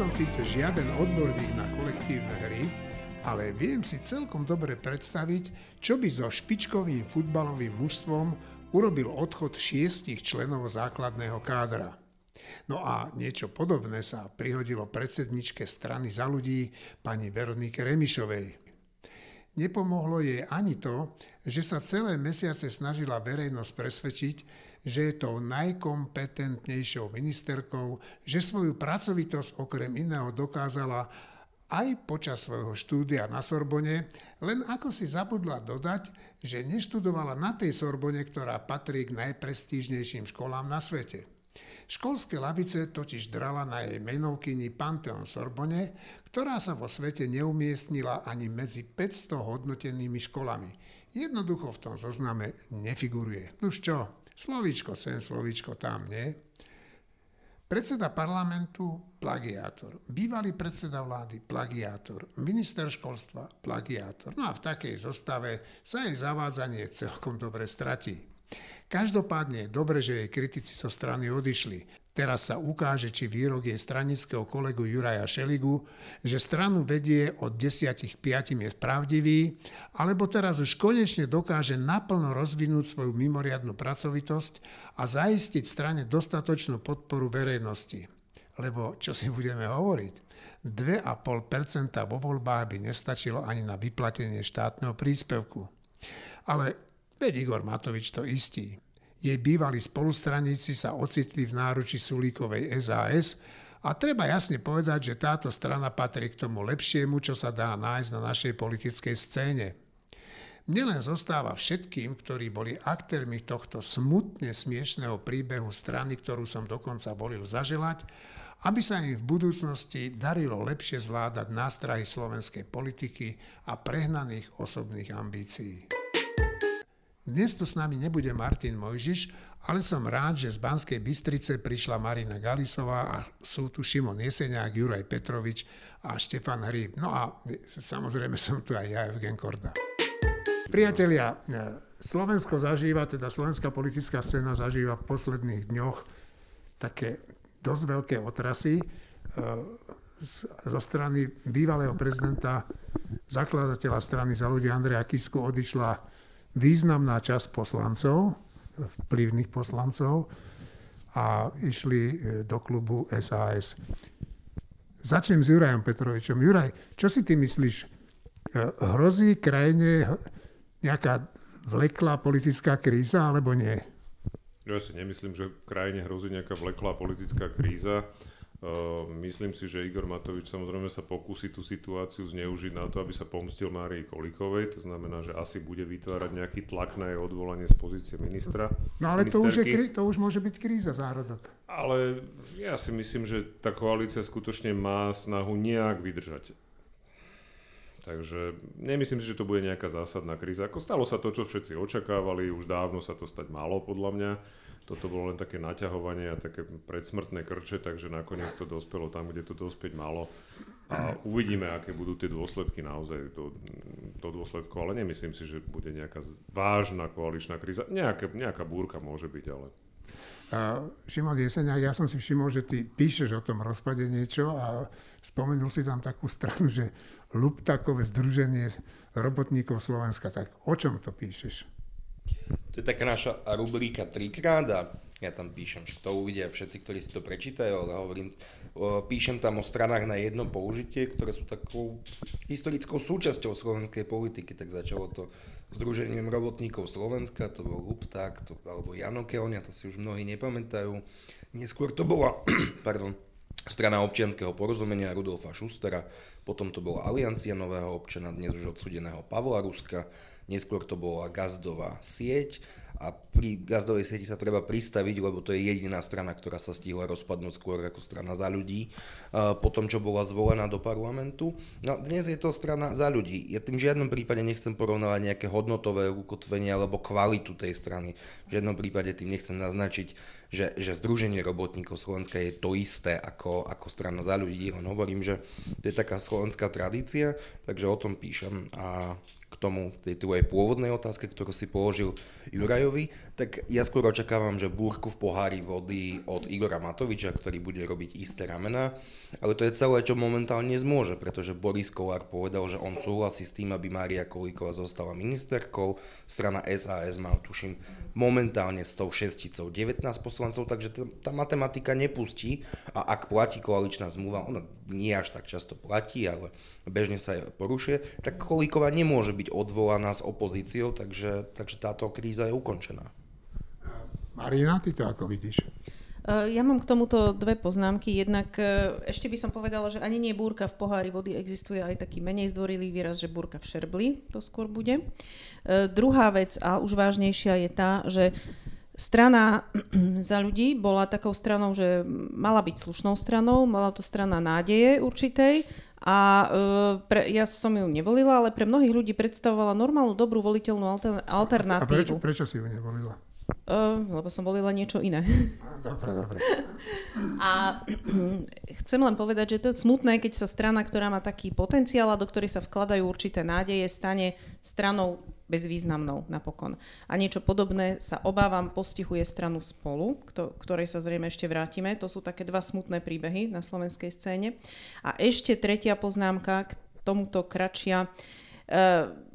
som síce žiaden odborník na kolektívne hry, ale viem si celkom dobre predstaviť, čo by so špičkovým futbalovým mužstvom urobil odchod šiestich členov základného kádra. No a niečo podobné sa prihodilo predsedničke strany za ľudí pani Veronike Remišovej. Nepomohlo jej ani to, že sa celé mesiace snažila verejnosť presvedčiť, že je tou najkompetentnejšou ministerkou, že svoju pracovitosť okrem iného dokázala aj počas svojho štúdia na Sorbone, len ako si zabudla dodať, že neštudovala na tej Sorbone, ktorá patrí k najprestížnejším školám na svete. Školské lavice totiž drala na jej menovkyni Pantheon Sorbonne, ktorá sa vo svete neumiestnila ani medzi 500 hodnotenými školami. Jednoducho v tom zozname nefiguruje. Nuž čo, Slovíčko sem, slovíčko tam, nie? Predseda parlamentu, plagiátor. Bývalý predseda vlády, plagiátor. Minister školstva, plagiátor. No a v takej zostave sa jej zavádzanie celkom dobre stratí. Každopádne je dobre, že jej kritici zo strany odišli. Teraz sa ukáže, či výrok jej stranického kolegu Juraja Šeligu, že stranu vedie od 10 k 5 je pravdivý, alebo teraz už konečne dokáže naplno rozvinúť svoju mimoriadnu pracovitosť a zaistiť strane dostatočnú podporu verejnosti. Lebo čo si budeme hovoriť? 2,5% vo voľbách by nestačilo ani na vyplatenie štátneho príspevku. Ale veď Igor Matovič to istí. Jej bývalí spolustraníci sa ocitli v náruči Sulíkovej SAS a treba jasne povedať, že táto strana patrí k tomu lepšiemu, čo sa dá nájsť na našej politickej scéne. Mne len zostáva všetkým, ktorí boli aktérmi tohto smutne smiešného príbehu strany, ktorú som dokonca volil zaželať, aby sa im v budúcnosti darilo lepšie zvládať nástrahy slovenskej politiky a prehnaných osobných ambícií. Dnes tu s nami nebude Martin Mojžiš, ale som rád, že z Banskej Bystrice prišla Marina Galisová a sú tu Šimon Jeseniak, Juraj Petrovič a Štefan Hríb. No a samozrejme som tu aj ja, Evgen Korda. Priatelia, Slovensko zažíva, teda slovenská politická scéna zažíva v posledných dňoch také dosť veľké otrasy e, zo strany bývalého prezidenta, zakladateľa strany za ľudí Andreja Kisku odišla významná časť poslancov, vplyvných poslancov a išli e, do klubu SAS. Začnem s Jurajom Petrovičom. Juraj, čo si ty myslíš? E, hrozí krajine nejaká vleklá politická kríza alebo nie? Ja si nemyslím, že krajine hrozí nejaká vleklá politická kríza. Ehm, myslím si, že Igor Matovič samozrejme sa pokusí tú situáciu zneužiť na to, aby sa pomstil Márii Kolíkovej. To znamená, že asi bude vytvárať nejaký tlak na jej odvolanie z pozície ministra. No ale to už, je, to už môže byť kríza zárodok. Ale ja si myslím, že tá koalícia skutočne má snahu nejak vydržať. Takže nemyslím si, že to bude nejaká zásadná kríza. Ako stalo sa to, čo všetci očakávali, už dávno sa to stať malo podľa mňa toto bolo len také naťahovanie a také predsmrtné krče, takže nakoniec to dospelo tam, kde to dospieť malo. A uvidíme, aké budú tie dôsledky naozaj do, do dôsledku, ale nemyslím si, že bude nejaká vážna koaličná kríza. Nejaká, nejaká búrka môže byť, ale... Uh, Šimon Jeseniak, ja som si všimol, že ty píšeš o tom rozpade niečo a spomenul si tam takú stranu, že Luptakové združenie robotníkov Slovenska. Tak o čom to píšeš? To je taká naša rubrika trikrát a ja tam píšem, že to uvidia všetci, ktorí si to prečítajú, ale hovorím, píšem tam o stranách na jedno použitie, ktoré sú takou historickou súčasťou slovenskej politiky, tak začalo to Združením robotníkov Slovenska, to bol Lupták, to, alebo Jano to si už mnohí nepamätajú. Neskôr to bola, pardon, strana občianského porozumenia Rudolfa Šustera, potom to bola Aliancia nového občana, dnes už odsudeného Pavla Ruska, neskôr to bola gazdová sieť a pri gazdovej sieti sa treba pristaviť, lebo to je jediná strana, ktorá sa stihla rozpadnúť skôr ako strana za ľudí, po tom, čo bola zvolená do parlamentu. No dnes je to strana za ľudí. Ja tým v žiadnom prípade nechcem porovnávať nejaké hodnotové ukotvenie alebo kvalitu tej strany. V žiadnom prípade tým nechcem naznačiť, že, že Združenie robotníkov Slovenska je to isté ako, ako strana za ľudí. Len hovorím, že to je taká slovenská tradícia, takže o tom píšem. A tomu, tej tvojej pôvodnej otázke, ktorú si položil Jurajovi, tak ja skôr očakávam, že búrku v pohári vody od Igora Matoviča, ktorý bude robiť isté ramena, ale to je celé, čo momentálne zmôže, pretože Boris Kolár povedal, že on súhlasí s tým, aby Mária Kolíková zostala ministerkou, strana SAS má, tuším, momentálne s tou šesticou 19 poslancov, takže tá, matematika nepustí. A ak platí koaličná zmluva, ona nie až tak často platí, ale bežne sa porušuje, tak Kolíková nemôže byť odvolaná s opozíciou, takže, takže táto kríza je ukončená. Marina, ty to ako vidíš? E, ja mám k tomuto dve poznámky. Jednak e, ešte by som povedala, že ani nie búrka v pohári vody, existuje aj taký menej zdvorilý výraz, že búrka v šerbli, to skôr bude. E, druhá vec a už vážnejšia je tá, že strana za ľudí bola takou stranou, že mala byť slušnou stranou, mala to strana nádeje určitej a uh, pre, ja som ju nevolila, ale pre mnohých ľudí predstavovala normálnu, dobrú voliteľnú alter, alternatívu. A prečo, prečo si ju nevolila? Uh, lebo som volila niečo iné. Dobre, dobre. A chcem len povedať, že to je smutné, keď sa strana, ktorá má taký potenciál a do ktorej sa vkladajú určité nádeje, stane stranou bezvýznamnou napokon. A niečo podobné sa obávam postihuje stranu spolu, ktorej sa zrejme ešte vrátime. To sú také dva smutné príbehy na slovenskej scéne. A ešte tretia poznámka k tomuto kračia. Uh,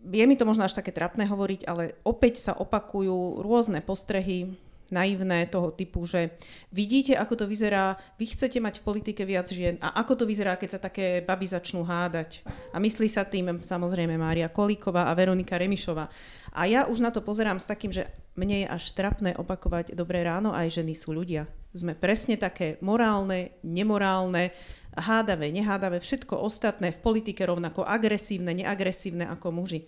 je mi to možno až také trapné hovoriť, ale opäť sa opakujú rôzne postrehy naivné toho typu, že vidíte, ako to vyzerá, vy chcete mať v politike viac žien a ako to vyzerá, keď sa také baby začnú hádať. A myslí sa tým samozrejme Mária Kolíková a Veronika Remišová. A ja už na to pozerám s takým, že mne je až trapné opakovať dobré ráno, aj ženy sú ľudia. Sme presne také morálne, nemorálne, hádavé, nehádavé, všetko ostatné v politike rovnako agresívne, neagresívne ako muži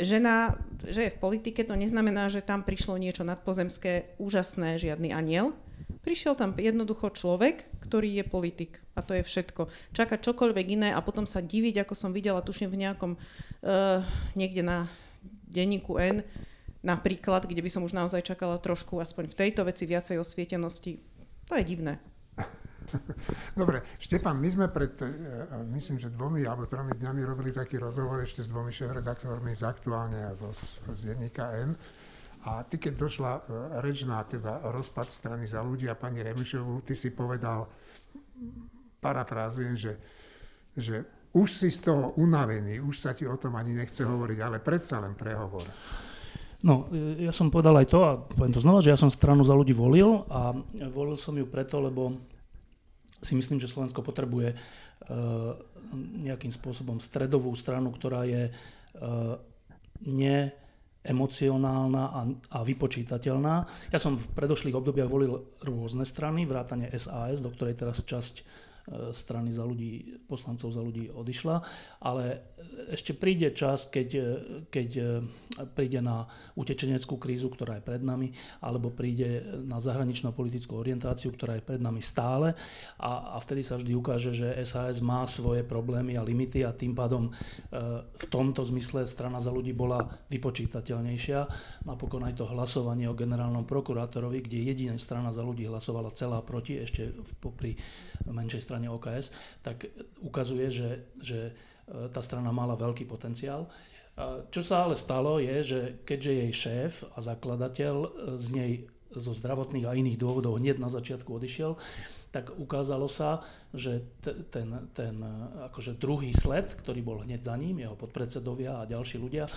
žena, že je v politike, to neznamená, že tam prišlo niečo nadpozemské, úžasné, žiadny aniel. Prišiel tam jednoducho človek, ktorý je politik. A to je všetko. Čakať čokoľvek iné a potom sa diviť, ako som videla, tuším v nejakom, uh, niekde na denníku N, napríklad, kde by som už naozaj čakala trošku, aspoň v tejto veci viacej osvietenosti. To je divné. Dobre, Štefan, my sme pred, e, myslím, že dvomi alebo tromi dňami robili taký rozhovor ešte s dvomi šéf-redaktormi z Aktuálne a zo, z denníka N. A ty, keď došla e, reč na teda rozpad strany za ľudí a pani Remišovú, ty si povedal, parafrázujem, že, že už si z toho unavený, už sa ti o tom ani nechce hovoriť, ale predsa len prehovor. No, e, ja som povedal aj to, a poviem to znova, že ja som stranu za ľudí volil a volil som ju preto, lebo si myslím, že Slovensko potrebuje e, nejakým spôsobom stredovú stranu, ktorá je e, ne emocionálna a, vypočítateľná. Ja som v predošlých obdobiach volil rôzne strany, vrátane SAS, do ktorej teraz časť E, strany za ľudí, poslancov za ľudí odišla, ale ešte príde čas, keď, e, keď e, príde na utečeneckú krízu, ktorá je pred nami, alebo príde na zahraničnú politickú orientáciu, ktorá je pred nami stále a, a vtedy sa vždy ukáže, že SAS má svoje problémy a limity a tým pádom v tomto zmysle strana za ľudí bola vypočítateľnejšia. Napokon aj to hlasovanie o generálnom prokurátorovi, kde jediná strana za ľudí hlasovala celá proti, ešte pri menšej strane OKS, tak ukazuje, že, že e, tá strana mala veľký potenciál. Čo sa ale stalo je, že keďže jej šéf a zakladateľ e, z nej zo zdravotných a iných dôvodov hneď na začiatku odišiel, tak ukázalo sa, že ten, ten e, akože druhý sled, ktorý bol hneď za ním, jeho podpredsedovia a ďalší ľudia,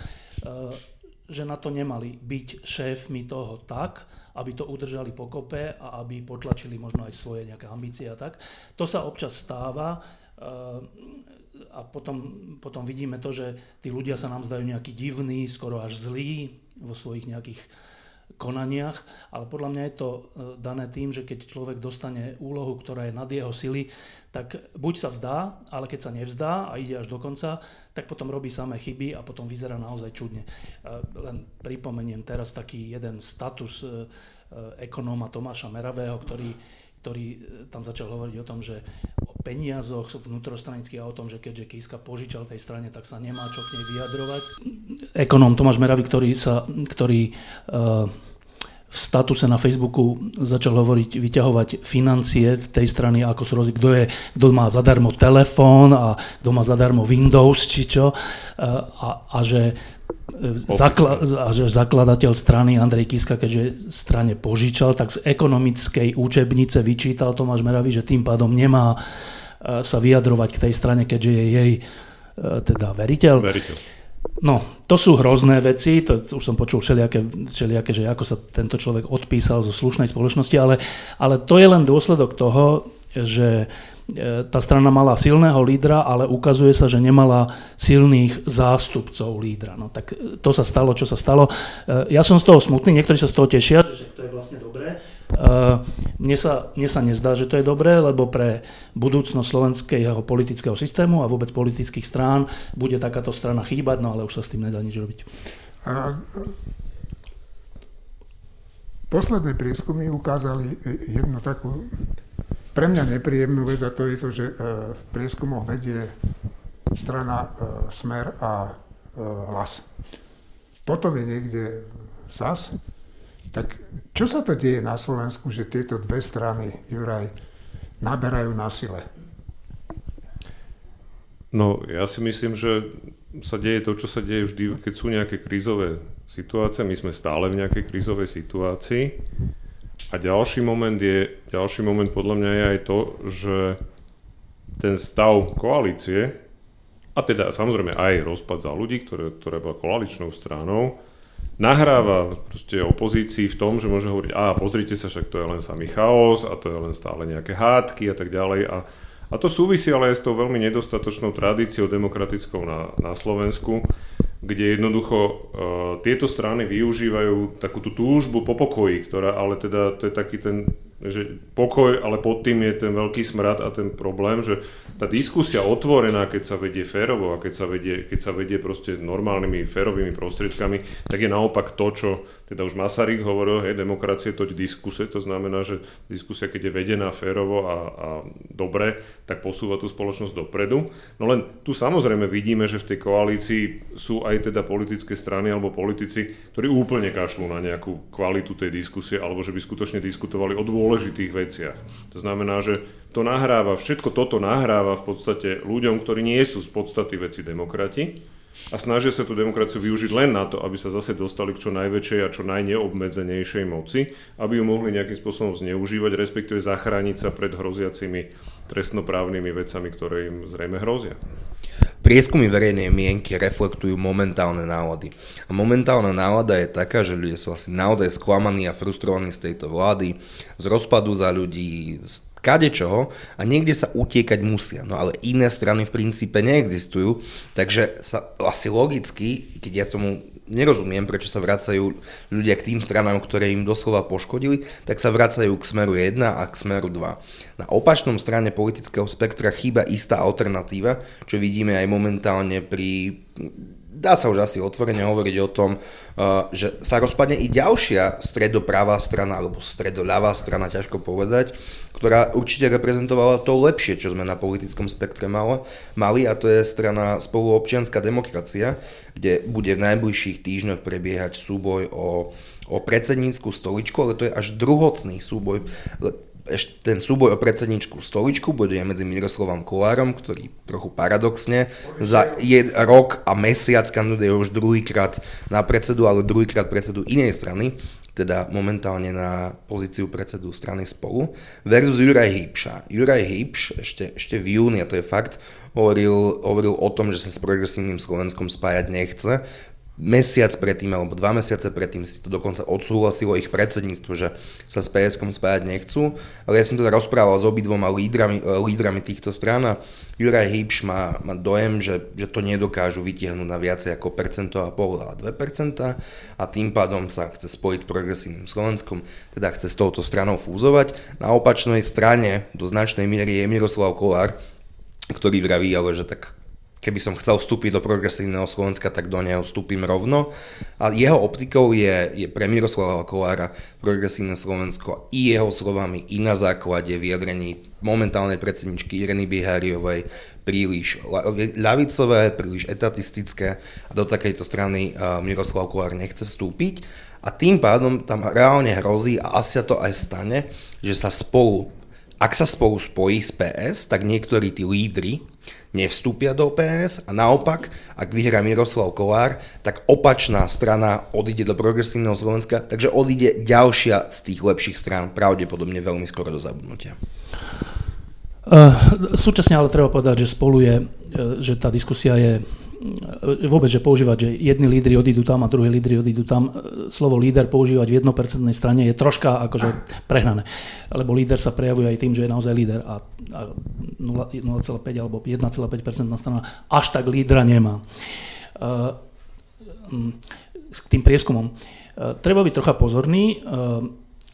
že na to nemali byť šéfmi toho tak, aby to udržali pokope a aby potlačili možno aj svoje nejaké ambície a tak. To sa občas stáva a potom, potom vidíme to, že tí ľudia sa nám zdajú nejaký divný, skoro až zlý vo svojich nejakých konaniach, ale podľa mňa je to e, dané tým, že keď človek dostane úlohu, ktorá je nad jeho sily, tak buď sa vzdá, ale keď sa nevzdá a ide až do konca, tak potom robí samé chyby a potom vyzerá naozaj čudne. E, len pripomeniem teraz taký jeden status e, ekonóma Tomáša Meravého, ktorý, ktorý tam začal hovoriť o tom, že o peniazoch vnútrostranických a o tom, že keďže Kiska požičal tej strane, tak sa nemá čo k nej vyjadrovať. Ekonóm Tomáš Meravý, ktorý, sa, ktorý uh, v statuse na Facebooku začal hovoriť, vyťahovať financie v tej strany, ako sú rozdiel, kto, je, kto má zadarmo telefón a kto má zadarmo Windows, či čo. A, a že Zakla- a že zakladateľ strany Andrej Kiska, keďže strane požičal, tak z ekonomickej učebnice vyčítal Tomáš Meravý, že tým pádom nemá sa vyjadrovať k tej strane, keďže je jej teda veriteľ. Veriteľ. No, to sú hrozné veci, to už som počul všelijaké, všelijaké, že ako sa tento človek odpísal zo slušnej spoločnosti, ale, ale to je len dôsledok toho, že E, tá strana mala silného lídra, ale ukazuje sa, že nemala silných zástupcov lídra. No tak e, to sa stalo, čo sa stalo. E, ja som z toho smutný, niektorí sa z toho tešia, že to je vlastne dobré. Mne sa, mne sa nezdá, že to je dobré, lebo pre budúcnosť slovenského politického systému a vôbec politických strán bude takáto strana chýbať, no ale už sa s tým nedá nič robiť. Posledné prieskumy ukázali jednu takú pre mňa nepríjemnú vec a to je to, že e, v prieskumoch vedie strana e, Smer a e, Hlas. Potom je niekde SAS. Tak čo sa to deje na Slovensku, že tieto dve strany, Juraj, naberajú na sile? No, ja si myslím, že sa deje to, čo sa deje vždy, keď sú nejaké krízové situácie. My sme stále v nejakej krízovej situácii a ďalší moment je, ďalší moment podľa mňa je aj to, že ten stav koalície, a teda samozrejme aj rozpad za ľudí, ktoré, ktoré bola koaličnou stranou, nahráva proste opozícii v tom, že môže hovoriť, a pozrite sa, však to je len samý chaos a to je len stále nejaké hádky a tak ďalej. A, a to súvisí ale aj s tou veľmi nedostatočnou tradíciou demokratickou na, na Slovensku, kde jednoducho uh, tieto strany využívajú takú tú túžbu po pokoji, ktorá ale teda to je taký ten že pokoj, ale pod tým je ten veľký smrad a ten problém, že tá diskusia otvorená, keď sa vedie férovo a keď sa vedie, keď sa vedie proste normálnymi férovými prostriedkami, tak je naopak to, čo teda už Masaryk hovoril, hej, demokracie toť diskuse, to znamená, že diskusia, keď je vedená férovo a, a dobre, tak posúva tú spoločnosť dopredu. No len tu samozrejme vidíme, že v tej koalícii sú aj teda politické strany alebo politici, ktorí úplne kašľú na nejakú kvalitu tej diskusie alebo že by skutočne diskutovali o dôležitých veciach. To znamená, že to nahráva, všetko toto nahráva v podstate ľuďom, ktorí nie sú z podstaty veci demokrati a snažia sa tú demokraciu využiť len na to, aby sa zase dostali k čo najväčšej a čo najneobmedzenejšej moci, aby ju mohli nejakým spôsobom zneužívať, respektíve zachrániť sa pred hroziacimi trestnoprávnymi vecami, ktoré im zrejme hrozia. Prieskumy verejnej mienky reflektujú momentálne nálady. A momentálna nálada je taká, že ľudia sú vlastne naozaj sklamaní a frustrovaní z tejto vlády, z rozpadu za ľudí, z kadečoho a niekde sa utiekať musia. No ale iné strany v princípe neexistujú, takže sa asi logicky, keď ja tomu nerozumiem, prečo sa vracajú ľudia k tým stranám, ktoré im doslova poškodili, tak sa vracajú k smeru 1 a k smeru 2. Na opačnom strane politického spektra chýba istá alternatíva, čo vidíme aj momentálne pri dá sa už asi otvorene hovoriť o tom, uh, že sa rozpadne i ďalšia stredopravá strana, alebo stredoľavá strana, ťažko povedať, ktorá určite reprezentovala to lepšie, čo sme na politickom spektre mali, a to je strana spoluobčianská demokracia, kde bude v najbližších týždňoch prebiehať súboj o, o predsednícku stoličku, ale to je až druhotný súboj ten súboj o predsedničku stoličku bude medzi Miroslavom Kolárom, ktorý trochu paradoxne za jed, rok a mesiac kandiduje už druhýkrát na predsedu, ale druhýkrát predsedu inej strany, teda momentálne na pozíciu predsedu strany spolu, versus Juraj Hýpša. Juraj Hýpš ešte, ešte v júni, a to je fakt, hovoril, hovoril o tom, že sa s progresívnym Slovenskom spájať nechce, mesiac predtým alebo dva mesiace predtým si to dokonca odsúhlasilo ich predsedníctvo, že sa s PSK spájať nechcú. Ale ja som teda rozprával s obidvoma lídrami, eh, lídrami týchto strán a Juraj Hýpš má, má dojem, že, že to nedokážu vytiahnuť na viacej ako percento a pol a 2% a tým pádom sa chce spojiť s progresívnym Slovenskom, teda chce s touto stranou fúzovať. Na opačnej strane do značnej miery je Miroslav Kolár, ktorý vraví, ale že tak keby som chcel vstúpiť do progresívneho Slovenska, tak do neho vstúpim rovno. A jeho optikou je, je pre Miroslava Kolára progresívne Slovensko i jeho slovami, i na základe vyjadrení momentálnej predsedničky Ireny Biháriovej príliš ľavicové, príliš etatistické a do takejto strany Miroslav Kolár nechce vstúpiť. A tým pádom tam reálne hrozí, a asi sa to aj stane, že sa spolu, ak sa spolu spojí s PS, tak niektorí tí lídry nevstúpia do PS a naopak, ak vyhrá Miroslav Kolár, tak opačná strana odíde do progresívneho Slovenska, takže odíde ďalšia z tých lepších strán, pravdepodobne veľmi skoro do zabudnutia. Uh, súčasne ale treba povedať, že spolu je, uh, že tá diskusia je vôbec, že používať, že jedni lídry odídu tam a druhí lídry odídu tam, e, slovo líder používať v jednopercentnej strane je troška akože prehnané. Lebo líder sa prejavuje aj tým, že je naozaj líder a 0,5 alebo 1,5% strana až tak lídra nemá. E, k tým prieskumom. Treba byť trocha pozorný.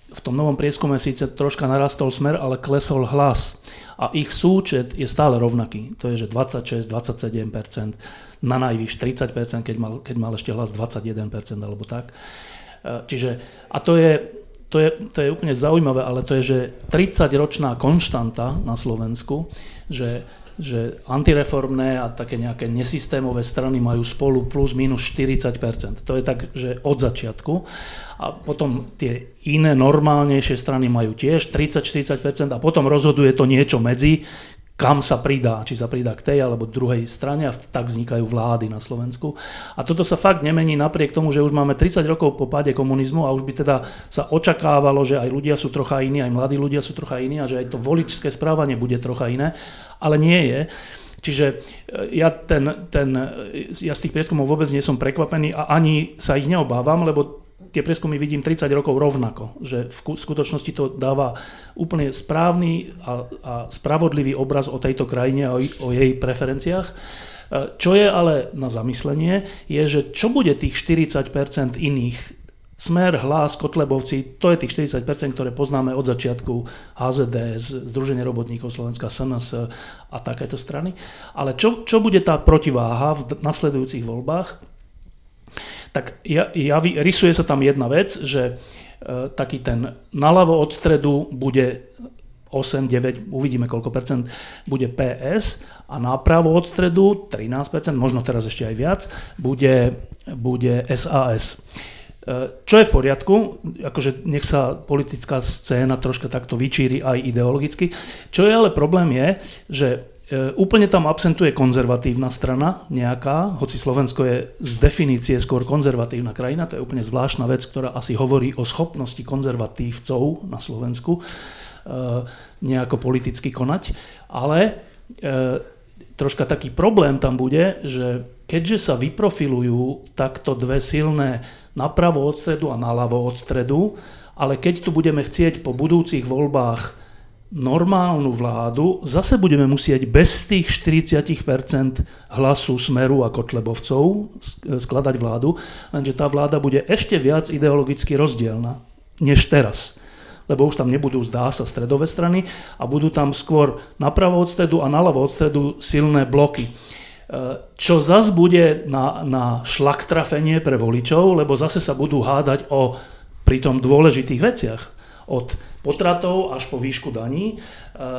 V tom novom prieskume síce troška narastol smer, ale klesol hlas a ich súčet je stále rovnaký. To je, že 26-27%, na najvyš 30%, keď mal, keď mal ešte hlas 21% alebo tak. E, čiže, a to je, to je, to je úplne zaujímavé, ale to je, že 30-ročná konštanta na Slovensku, že že antireformné a také nejaké nesystémové strany majú spolu plus minus 40%. To je tak, že od začiatku. A potom tie iné normálnejšie strany majú tiež 30-40% a potom rozhoduje to niečo medzi, kam sa pridá, či sa pridá k tej alebo druhej strane a tak vznikajú vlády na Slovensku. A toto sa fakt nemení napriek tomu, že už máme 30 rokov po páde komunizmu a už by teda sa očakávalo, že aj ľudia sú trocha iní, aj mladí ľudia sú trocha iní a že aj to voličské správanie bude trocha iné, ale nie je. Čiže e, ja, ten, ten, ja z tých prieskumov vôbec nie som prekvapený a ani sa ich neobávam, lebo tie prieskumy vidím 30 rokov rovnako, že v skutočnosti to dáva úplne správny a, a spravodlivý obraz o tejto krajine a o, o jej preferenciách. E, čo je ale na zamyslenie, je, že čo bude tých 40% iných Smer, Hlas, Kotlebovci, to je tých 40%, ktoré poznáme od začiatku HZD, Združenie robotníkov Slovenska, SNS a takéto strany. Ale čo, čo bude tá protiváha v nasledujúcich voľbách? Tak javí, rysuje sa tam jedna vec, že e, taký ten naľavo od stredu bude 8, 9, uvidíme koľko percent bude PS a napravo od stredu 13% možno teraz ešte aj viac, bude, bude SAS. E, čo je v poriadku, akože nech sa politická scéna troška takto vyčíri aj ideologicky. Čo je ale problém je, že úplne tam absentuje konzervatívna strana nejaká, hoci Slovensko je z definície skôr konzervatívna krajina, to je úplne zvláštna vec, ktorá asi hovorí o schopnosti konzervatívcov na Slovensku e, nejako politicky konať, ale e, troška taký problém tam bude, že keďže sa vyprofilujú takto dve silné napravo od stredu a naľavo od stredu, ale keď tu budeme chcieť po budúcich voľbách normálnu vládu, zase budeme musieť bez tých 40% hlasu Smeru a Kotlebovcov skladať vládu, lenže tá vláda bude ešte viac ideologicky rozdielna než teraz. Lebo už tam nebudú, zdá sa, stredové strany a budú tam skôr napravo od stredu a naľavo od stredu silné bloky. E, čo zas bude na, na šlaktrafenie pre voličov, lebo zase sa budú hádať o pritom dôležitých veciach od potratov až po výšku daní. E,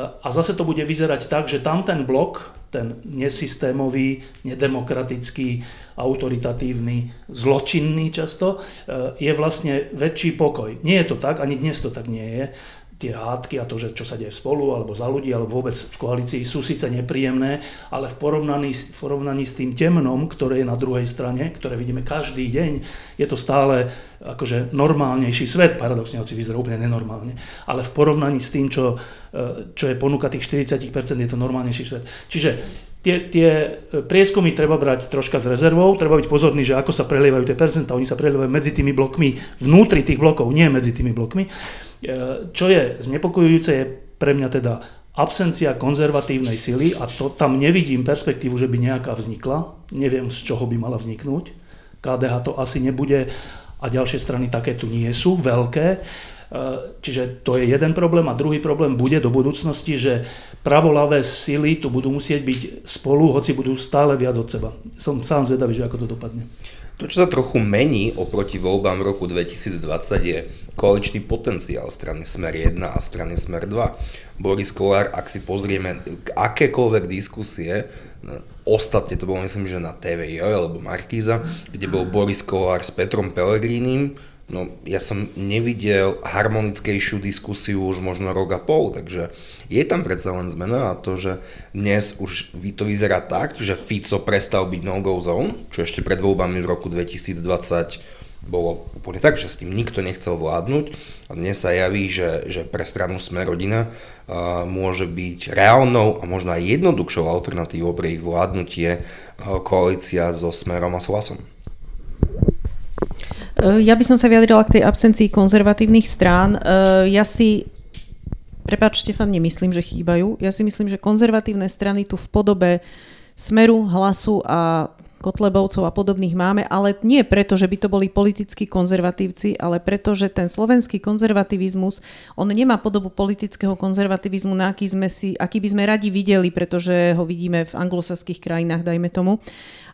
a zase to bude vyzerať tak, že tam ten blok, ten nesystémový, nedemokratický, autoritatívny, zločinný často, e, je vlastne väčší pokoj. Nie je to tak, ani dnes to tak nie je tie hádky a to, že čo sa deje spolu alebo za ľudí alebo vôbec v koalícii sú síce nepríjemné, ale v porovnaní, v porovnaní s tým temnom, ktoré je na druhej strane, ktoré vidíme každý deň, je to stále akože normálnejší svet, paradoxne, hoci vyzerá úplne nenormálne, ale v porovnaní s tým, čo, e, čo je ponúka tých 40%, je to normálnejší svet. Čiže tie, tie prieskumy treba brať troška s rezervou, treba byť pozorný, že ako sa prelievajú tie percentá, oni sa prelievajú medzi tými blokmi, vnútri tých blokov, nie medzi tými blokmi. E, čo je znepokojujúce, je pre mňa teda absencia konzervatívnej sily a to tam nevidím perspektívu, že by nejaká vznikla. Neviem, z čoho by mala vzniknúť. KDH to asi nebude a ďalšie strany také tu nie sú, veľké. E, čiže to je jeden problém a druhý problém bude do budúcnosti, že pravolavé sily tu budú musieť byť spolu, hoci budú stále viac od seba. Som sám zvedavý, že ako to dopadne. To, čo sa trochu mení oproti voľbám v roku 2020 je koaličný potenciál strany Smer 1 a strany Smer 2. Boris Kolár, ak si pozrieme akékoľvek diskusie, ostatne to bolo myslím, že na TVI alebo Markíza, kde bol Boris Kolár s Petrom Pelegrínim, No, ja som nevidel harmonickejšiu diskusiu už možno rok a pol, takže je tam predsa len zmena a to, že dnes už to vyzerá tak, že Fico prestal byť no-go zone, čo ešte pred voľbami v roku 2020 bolo úplne tak, že s tým nikto nechcel vládnuť a dnes sa javí, že, že pre stranu Sme rodina uh, môže byť reálnou a možno aj jednoduchšou alternatívou pre ich vládnutie uh, koalícia so Smerom a Slasom. Eh, ja by som sa vyjadrila k tej absencii konzervatívnych strán. Eh, ja si, prepáč Štefan, nemyslím, že chýbajú. Ja si myslím, že konzervatívne strany tu v podobe Smeru, Hlasu a Kotlebovcov a podobných máme, ale nie preto, že by to boli politickí konzervatívci, ale preto, že ten slovenský konzervativizmus, on nemá podobu politického konzervativizmu, na aký, sme si, aký by sme radi videli, pretože ho vidíme v anglosaských krajinách, dajme tomu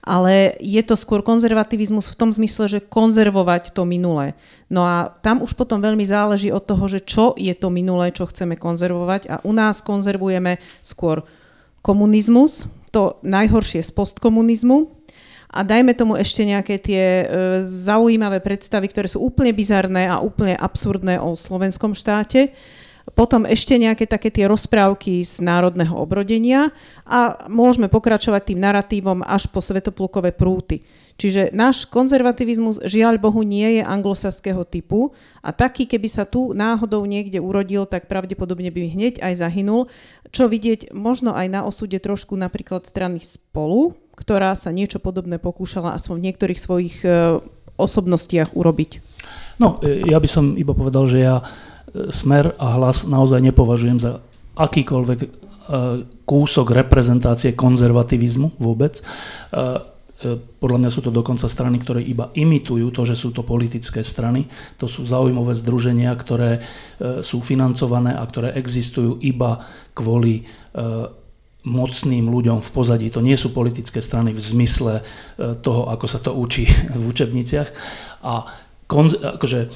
ale je to skôr konzervativizmus v tom zmysle, že konzervovať to minulé. No a tam už potom veľmi záleží od toho, že čo je to minulé, čo chceme konzervovať a u nás konzervujeme skôr komunizmus, to najhoršie z postkomunizmu, a dajme tomu ešte nejaké tie e, zaujímavé predstavy, ktoré sú úplne bizarné a úplne absurdné o slovenskom štáte. Potom ešte nejaké také tie rozprávky z národného obrodenia a môžeme pokračovať tým narratívom až po svetoplukové prúty. Čiže náš konzervativizmus žiaľ Bohu nie je anglosaského typu a taký, keby sa tu náhodou niekde urodil, tak pravdepodobne by hneď aj zahynul. Čo vidieť možno aj na osude trošku napríklad strany spolu, ktorá sa niečo podobné pokúšala aspoň v niektorých svojich e, osobnostiach urobiť. No, e, ja by som iba povedal, že ja smer a hlas naozaj nepovažujem za akýkoľvek e, kúsok reprezentácie konzervativizmu vôbec. E, e, podľa mňa sú to dokonca strany, ktoré iba imitujú to, že sú to politické strany. To sú zaujímavé združenia, ktoré sú financované a ktoré existujú iba kvôli mocným ľuďom v pozadí. To nie sú politické strany v zmysle toho, ako sa to učí v učebniciach. A konz- akože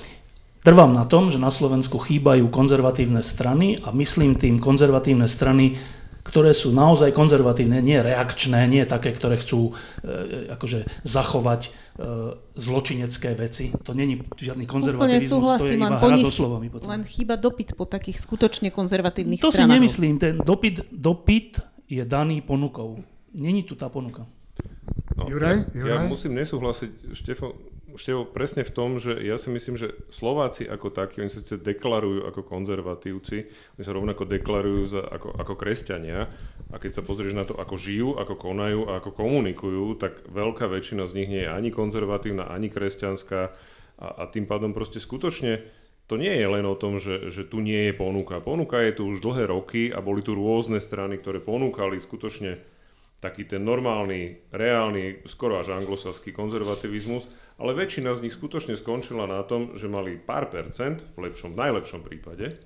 Trvám na tom, že na Slovensku chýbajú konzervatívne strany a myslím tým konzervatívne strany, ktoré sú naozaj konzervatívne, nie reakčné, nie také, ktoré chcú e, akože zachovať e, zločinecké veci. To není žiadny konzervativizmus, to je iba hra so slovami. Potom. Len chýba dopyt po takých skutočne konzervatívnych to stranách. To si nemyslím, ten dopyt, dopyt je daný ponukou. Není tu tá ponuka. No, Juraj, Juraj? Ja musím nesúhlasiť, Štefan, Števo, presne v tom, že ja si myslím, že Slováci ako takí, oni sa síce deklarujú ako konzervatívci, oni sa rovnako deklarujú za, ako, ako kresťania a keď sa pozrieš na to, ako žijú, ako konajú a ako komunikujú, tak veľká väčšina z nich nie je ani konzervatívna, ani kresťanská a, a tým pádom proste skutočne to nie je len o tom, že, že tu nie je ponuka. Ponuka je tu už dlhé roky a boli tu rôzne strany, ktoré ponúkali skutočne taký ten normálny, reálny, skoro až anglosaský konzervativizmus, ale väčšina z nich skutočne skončila na tom, že mali pár percent, v lepšom, v najlepšom prípade,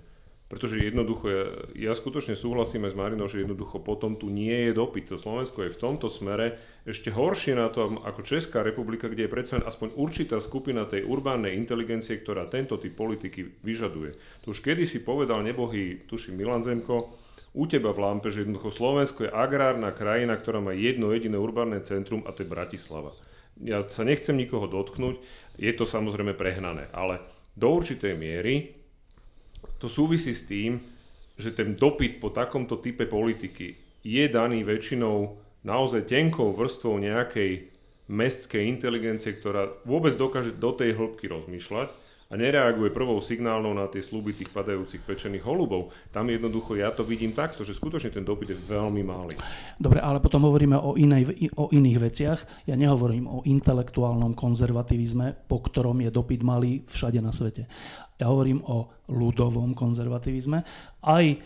pretože jednoducho, ja, ja skutočne súhlasím aj s Marinou, že jednoducho potom tu nie je dopyt. To Slovensko je v tomto smere ešte horšie na tom ako Česká republika, kde je predsa aspoň určitá skupina tej urbánnej inteligencie, ktorá tento typ politiky vyžaduje. To už kedysi povedal nebohý, tuším Milan Zemko, u teba v Lampe, že jednoducho Slovensko je agrárna krajina, ktorá má jedno jediné urbánne centrum a to je Bratislava. Ja sa nechcem nikoho dotknúť, je to samozrejme prehnané, ale do určitej miery to súvisí s tým, že ten dopyt po takomto type politiky je daný väčšinou naozaj tenkou vrstvou nejakej mestskej inteligencie, ktorá vôbec dokáže do tej hĺbky rozmýšľať nereaguje prvou signálnou na tie sluby tých padajúcich pečených holubov. Tam jednoducho ja to vidím takto, že skutočne ten dopyt je veľmi malý. Dobre, ale potom hovoríme o, inej, o iných veciach. Ja nehovorím o intelektuálnom konzervativizme, po ktorom je dopyt malý všade na svete. Ja hovorím o ľudovom konzervativizme. Aj e,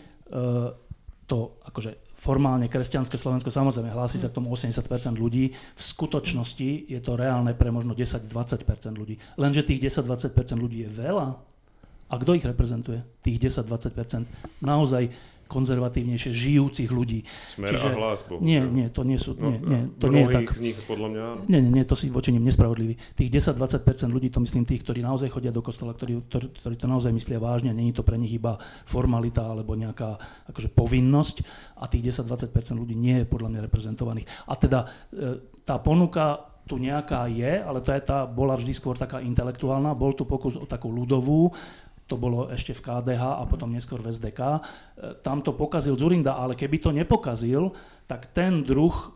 to akože formálne kresťanské Slovensko, samozrejme hlási sa k tomu 80% ľudí, v skutočnosti je to reálne pre možno 10-20% ľudí. Lenže tých 10-20% ľudí je veľa. A kto ich reprezentuje? Tých 10-20%. Naozaj konzervatívnejšie žijúcich ľudí. Smer Čiže, a hlas, bohužiaľ. Nie, nie, to nie sú, nie, no, nie, to nie je tak. z nich podľa mňa... Nie, nie, nie, to si voči nim nespravodlivý. Tých 10-20% ľudí, to myslím tých, ktorí naozaj chodia do kostola, ktorí, ktorí, ktorí to naozaj myslia vážne, není to pre nich iba formalita alebo nejaká akože povinnosť a tých 10-20% ľudí nie je podľa mňa reprezentovaných. A teda e, tá ponuka tu nejaká je, ale to je tá, bola vždy skôr taká intelektuálna, bol tu pokus o takú ľudovú, to bolo ešte v KDH a potom neskôr v SDK. E, tam to pokazil Zurinda, ale keby to nepokazil, tak ten druh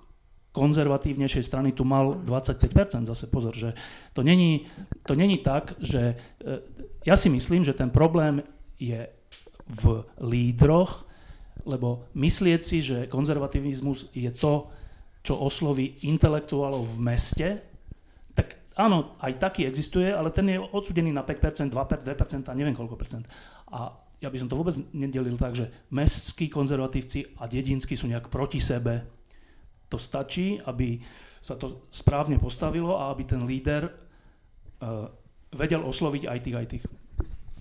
konzervatívnejšej strany tu mal 25%. Zase pozor, že to není, to není tak, že e, ja si myslím, že ten problém je v lídroch, lebo myslieť si, že konzervativizmus je to, čo osloví intelektuálov v meste, Áno, aj taký existuje, ale ten je odsudený na 5%, 2%, 2%, neviem koľko percent. A ja by som to vôbec nedelil tak, že mestskí konzervatívci a dedinskí sú nejak proti sebe. To stačí, aby sa to správne postavilo a aby ten líder uh, vedel osloviť aj tých, aj tých.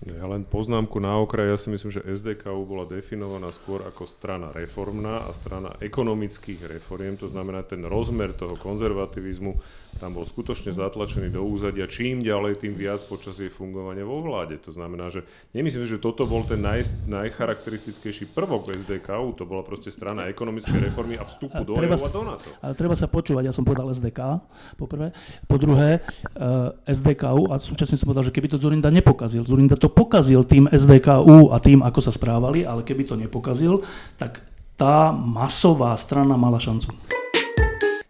Ja len poznámku na okraj, ja si myslím, že SDKU bola definovaná skôr ako strana reformná a strana ekonomických reforiem, to znamená ten rozmer toho konzervativizmu tam bol skutočne zatlačený do úzadia čím ďalej, tým viac počas jej fungovania vo vláde. To znamená, že nemyslím, že toto bol ten naj, najcharakteristickejší prvok SDKU, to bola proste strana ekonomickej reformy a vstupu a do EU a do NATO. Ale treba sa počúvať, ja som povedal SDK, po prvé. Po druhé, uh, eh, SDKU a súčasne som povedal, že keby to Zurinda nepokazil, Zurinda to pokazil tým SDKU a tým, ako sa správali, ale keby to nepokazil, tak tá masová strana mala šancu.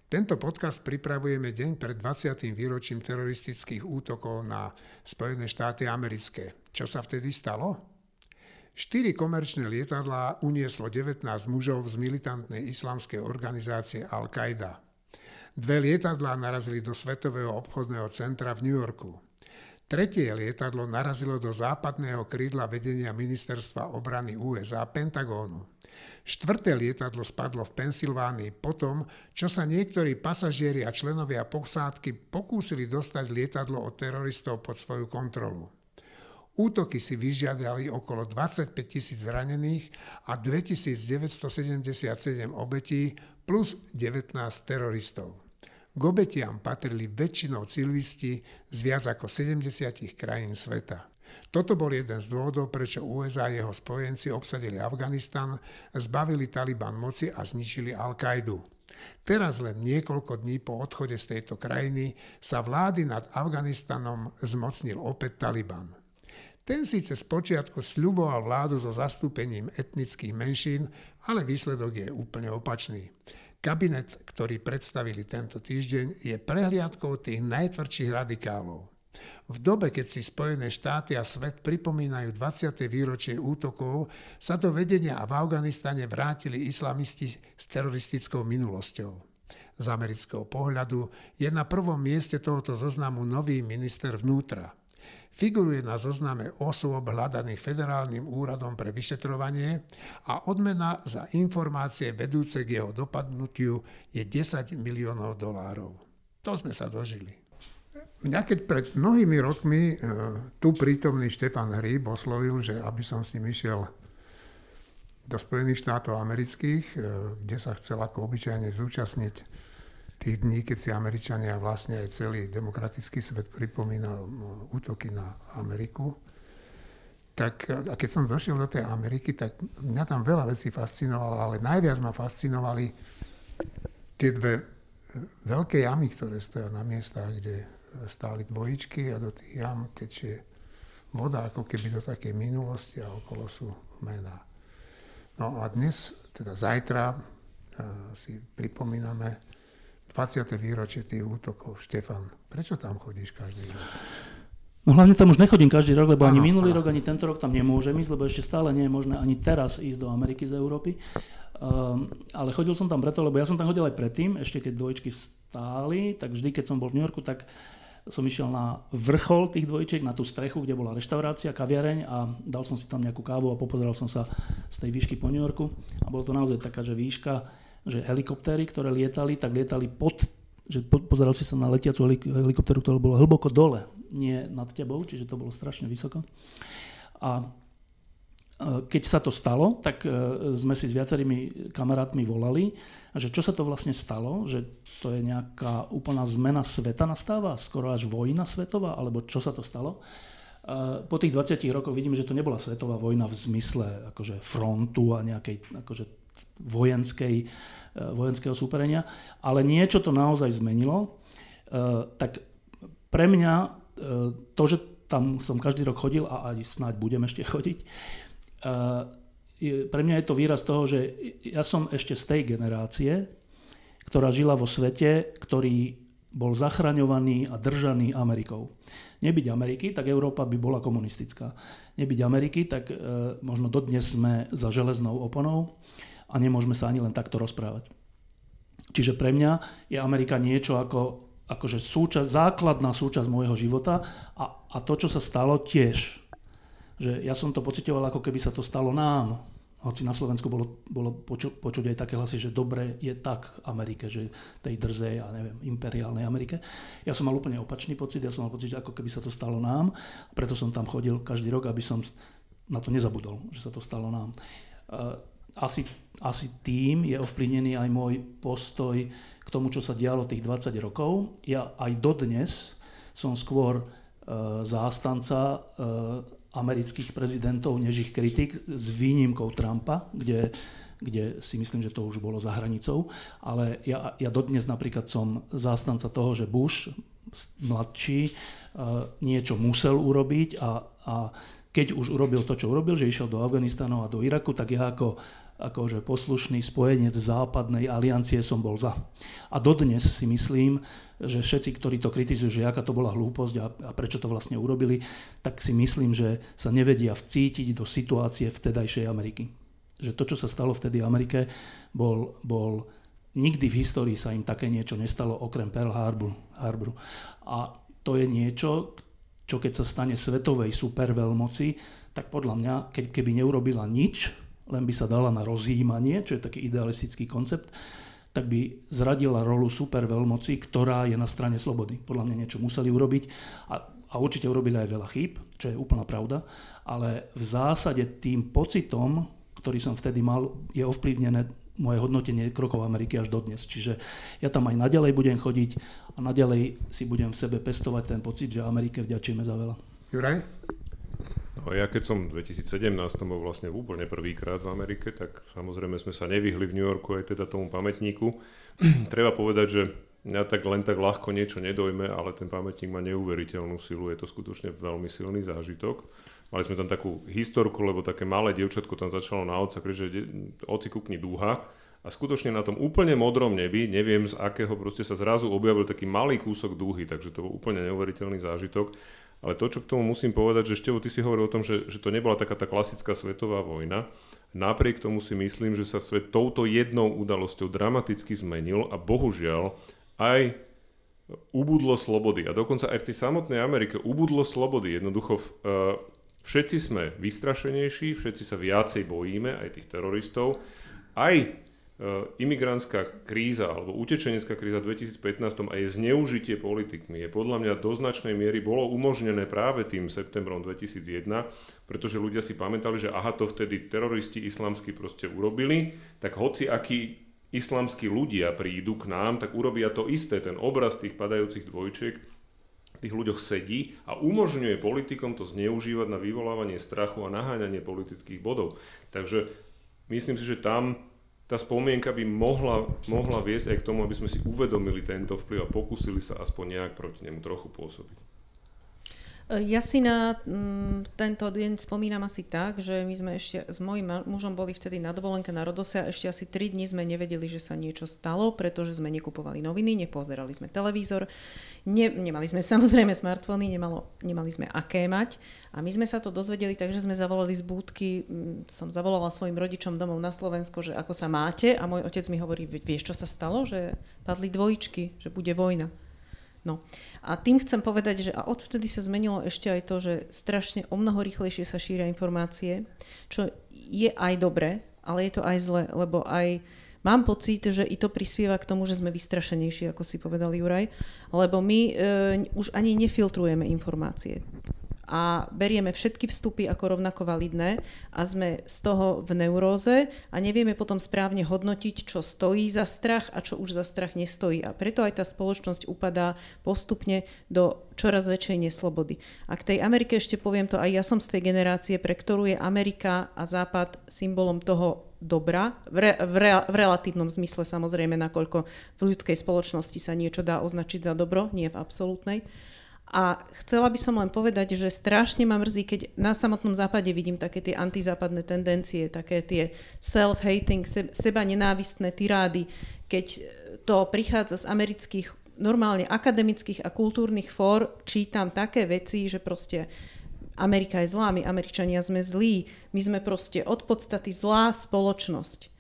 Tento podcast pripravujeme deň pred 20. výročím teroristických útokov na Spojené štáty americké. Čo sa vtedy stalo? Štyri komerčné lietadlá unieslo 19 mužov z militantnej islamskej organizácie Al-Qaida. Dve lietadlá narazili do Svetového obchodného centra v New Yorku. Tretie lietadlo narazilo do západného krídla vedenia ministerstva obrany USA Pentagónu. Štvrté lietadlo spadlo v Pensylvánii potom, čo sa niektorí pasažieri a členovia posádky pokúsili dostať lietadlo od teroristov pod svoju kontrolu. Útoky si vyžiadali okolo 25 tisíc zranených a 2977 obetí plus 19 teroristov. K obetiam patrili väčšinou civilisti z viac ako 70 krajín sveta. Toto bol jeden z dôvodov, prečo USA a jeho spojenci obsadili Afganistan, zbavili Taliban moci a zničili Al-Kaidu. Teraz len niekoľko dní po odchode z tejto krajiny sa vlády nad Afganistanom zmocnil opäť Taliban. Ten síce spočiatku sľuboval vládu so zastúpením etnických menšín, ale výsledok je úplne opačný. Kabinet, ktorý predstavili tento týždeň, je prehliadkou tých najtvrdších radikálov. V dobe, keď si Spojené štáty a svet pripomínajú 20. výročie útokov, sa do vedenia v Afganistane vrátili islamisti s teroristickou minulosťou. Z amerického pohľadu je na prvom mieste tohoto zoznamu nový minister vnútra – Figuruje na zozname osôb hľadaných Federálnym úradom pre vyšetrovanie a odmena za informácie vedúce k jeho dopadnutiu je 10 miliónov dolárov. To sme sa dožili. Mňa keď pred mnohými rokmi e, tu prítomný Štefan Hryb oslovil, že aby som s ním išiel do Spojených štátov amerických, e, kde sa chcel ako obyčajne zúčastniť tých dní, keď si Američania vlastne aj celý demokratický svet pripomína útoky na Ameriku. Tak a keď som došiel do tej Ameriky, tak mňa tam veľa vecí fascinovalo, ale najviac ma fascinovali tie dve e, veľké jamy, ktoré stoja na miestach, kde stáli dvojičky a do tých jam tečie voda ako keby do takej minulosti a okolo sú mená. No a dnes, teda zajtra, e, si pripomíname 20. výročie tých útokov. Štefan, prečo tam chodíš každý rok? No hlavne tam už nechodím každý rok, lebo ano, ani minulý ano. rok, ani tento rok tam nemôžem ísť, lebo ešte stále nie je možné ani teraz ísť do Ameriky z Európy. Um, ale chodil som tam preto, lebo ja som tam chodil aj predtým, ešte keď dvojčky vstáli, tak vždy, keď som bol v New Yorku, tak som išiel na vrchol tých dvojčiek, na tú strechu, kde bola reštaurácia, kaviareň a dal som si tam nejakú kávu a popozeral som sa z tej výšky po New Yorku. A bolo to naozaj taká, že výška, že helikoptéry, ktoré lietali, tak lietali pod že pozeral si sa na letiacu helikopteru, ktorá bola hlboko dole, nie nad tebou, čiže to bolo strašne vysoko. A keď sa to stalo, tak e, sme si s viacerými kamarátmi volali, že čo sa to vlastne stalo, že to je nejaká úplná zmena sveta nastáva, skoro až vojna svetová, alebo čo sa to stalo. E, po tých 20 rokoch vidíme, že to nebola svetová vojna v zmysle akože frontu a nejakej akože vojenskej, e, vojenského súperenia, ale niečo to naozaj zmenilo. E, tak pre mňa e, to, že tam som každý rok chodil a aj snáď budem ešte chodiť, pre mňa je to výraz toho, že ja som ešte z tej generácie, ktorá žila vo svete, ktorý bol zachraňovaný a držaný Amerikou. Nebyť Ameriky, tak Európa by bola komunistická. Nebyť Ameriky, tak e, možno dodnes sme za železnou oponou a nemôžeme sa ani len takto rozprávať. Čiže pre mňa je Amerika niečo ako akože súčasť, základná súčasť môjho života a, a to, čo sa stalo tiež. Že ja som to pocitoval, ako keby sa to stalo nám. Hoci na Slovensku bolo, bolo poču, počuť aj také hlasy, že dobre je tak Amerike, že tej drzej a neviem, imperiálnej Amerike. Ja som mal úplne opačný pocit, ja som mal pocit, ako keby sa to stalo nám. Preto som tam chodil každý rok, aby som na to nezabudol, že sa to stalo nám asi, asi tým je ovplyvnený aj môj postoj k tomu, čo sa dialo tých 20 rokov. Ja aj dodnes som skôr e, zástanca e, amerických prezidentov než ich kritik s výnimkou Trumpa, kde, kde si myslím, že to už bolo za hranicou. Ale ja, ja dodnes napríklad som zástanca toho, že Bush mladší e, niečo musel urobiť a, a keď už urobil to, čo urobil, že išiel do Afganistanu a do Iraku, tak ja ako akože poslušný spojenec západnej aliancie som bol za. A dodnes si myslím, že všetci, ktorí to kritizujú, že aká to bola hlúposť a, a prečo to vlastne urobili, tak si myslím, že sa nevedia vcítiť do situácie vtedajšej Ameriky. Že to, čo sa stalo vtedy Amerike, bol, bol nikdy v histórii sa im také niečo nestalo okrem Pearl Harboru. A to je niečo, čo keď sa stane svetovej superveľmoci, tak podľa mňa, keď, keby neurobila nič, len by sa dala na rozjímanie, čo je taký idealistický koncept, tak by zradila rolu superveľmoci, ktorá je na strane slobody. Podľa mňa niečo museli urobiť a, a určite urobili aj veľa chýb, čo je úplná pravda, ale v zásade tým pocitom, ktorý som vtedy mal, je ovplyvnené moje hodnotenie krokov Ameriky až dodnes. Čiže ja tam aj naďalej budem chodiť a naďalej si budem v sebe pestovať ten pocit, že Amerike vďačíme za veľa. Juraj? No ja keď som v 2017 bol vlastne úplne prvýkrát v Amerike, tak samozrejme sme sa nevyhli v New Yorku aj teda tomu pamätníku. Treba povedať, že mňa tak len tak ľahko niečo nedojme, ale ten pamätník má neuveriteľnú silu, je to skutočne veľmi silný zážitok. Mali sme tam takú historku, lebo také malé dievčatko tam začalo na oca krič, že oci kukni dúha. A skutočne na tom úplne modrom nebi, neviem z akého, proste sa zrazu objavil taký malý kúsok dúhy, takže to bol úplne neuveriteľný zážitok. Ale to, čo k tomu musím povedať, že Števo, ty si hovoril o tom, že, že to nebola taká tá klasická svetová vojna. Napriek tomu si myslím, že sa svet touto jednou udalosťou dramaticky zmenil a bohužiaľ aj ubudlo slobody. A dokonca aj v tej samotnej Amerike ubudlo slobody. Jednoducho uh, všetci sme vystrašenejší, všetci sa viacej bojíme, aj tých teroristov. Aj E, imigrantská kríza alebo utečenecká kríza v 2015 aj zneužitie politikmi je podľa mňa do značnej miery bolo umožnené práve tým septembrom 2001, pretože ľudia si pamätali, že aha, to vtedy teroristi islamskí proste urobili, tak hoci akí islamskí ľudia prídu k nám, tak urobia to isté, ten obraz tých padajúcich dvojčiek tých ľuďoch sedí a umožňuje politikom to zneužívať na vyvolávanie strachu a naháňanie politických bodov. Takže myslím si, že tam tá spomienka by mohla, mohla viesť aj k tomu, aby sme si uvedomili tento vplyv a pokúsili sa aspoň nejak proti nemu trochu pôsobiť. Ja si na mm, tento deň spomínam asi tak, že my sme ešte s mojim mužom boli vtedy na dovolenke na Rodose a ešte asi 3 dní sme nevedeli, že sa niečo stalo, pretože sme nekupovali noviny, nepozerali sme televízor, ne, nemali sme samozrejme smartfóny, nemalo, nemali sme aké mať. A my sme sa to dozvedeli, takže sme zavolali z búdky, m, som zavolala svojim rodičom domov na Slovensko, že ako sa máte? A môj otec mi hovorí, vieš čo sa stalo, že padli dvojičky, že bude vojna. No. A tým chcem povedať, že a odvtedy sa zmenilo ešte aj to, že strašne o mnoho rýchlejšie sa šíria informácie, čo je aj dobre, ale je to aj zle, lebo aj mám pocit, že i to prispieva k tomu, že sme vystrašenejší, ako si povedal Juraj, lebo my e, už ani nefiltrujeme informácie a berieme všetky vstupy ako rovnako validné a sme z toho v neuróze a nevieme potom správne hodnotiť, čo stojí za strach a čo už za strach nestojí. A preto aj tá spoločnosť upadá postupne do čoraz väčšej neslobody. A k tej Amerike ešte poviem to, aj ja som z tej generácie, pre ktorú je Amerika a Západ symbolom toho dobra, v, re, v, re, v relatívnom zmysle samozrejme, nakoľko v ľudskej spoločnosti sa niečo dá označiť za dobro, nie v absolútnej. A chcela by som len povedať, že strašne ma mrzí, keď na samotnom západe vidím také tie antizápadné tendencie, také tie self-hating, seba nenávistné tirády, keď to prichádza z amerických normálne akademických a kultúrnych fór, čítam také veci, že proste Amerika je zlá, my Američania sme zlí, my sme proste od podstaty zlá spoločnosť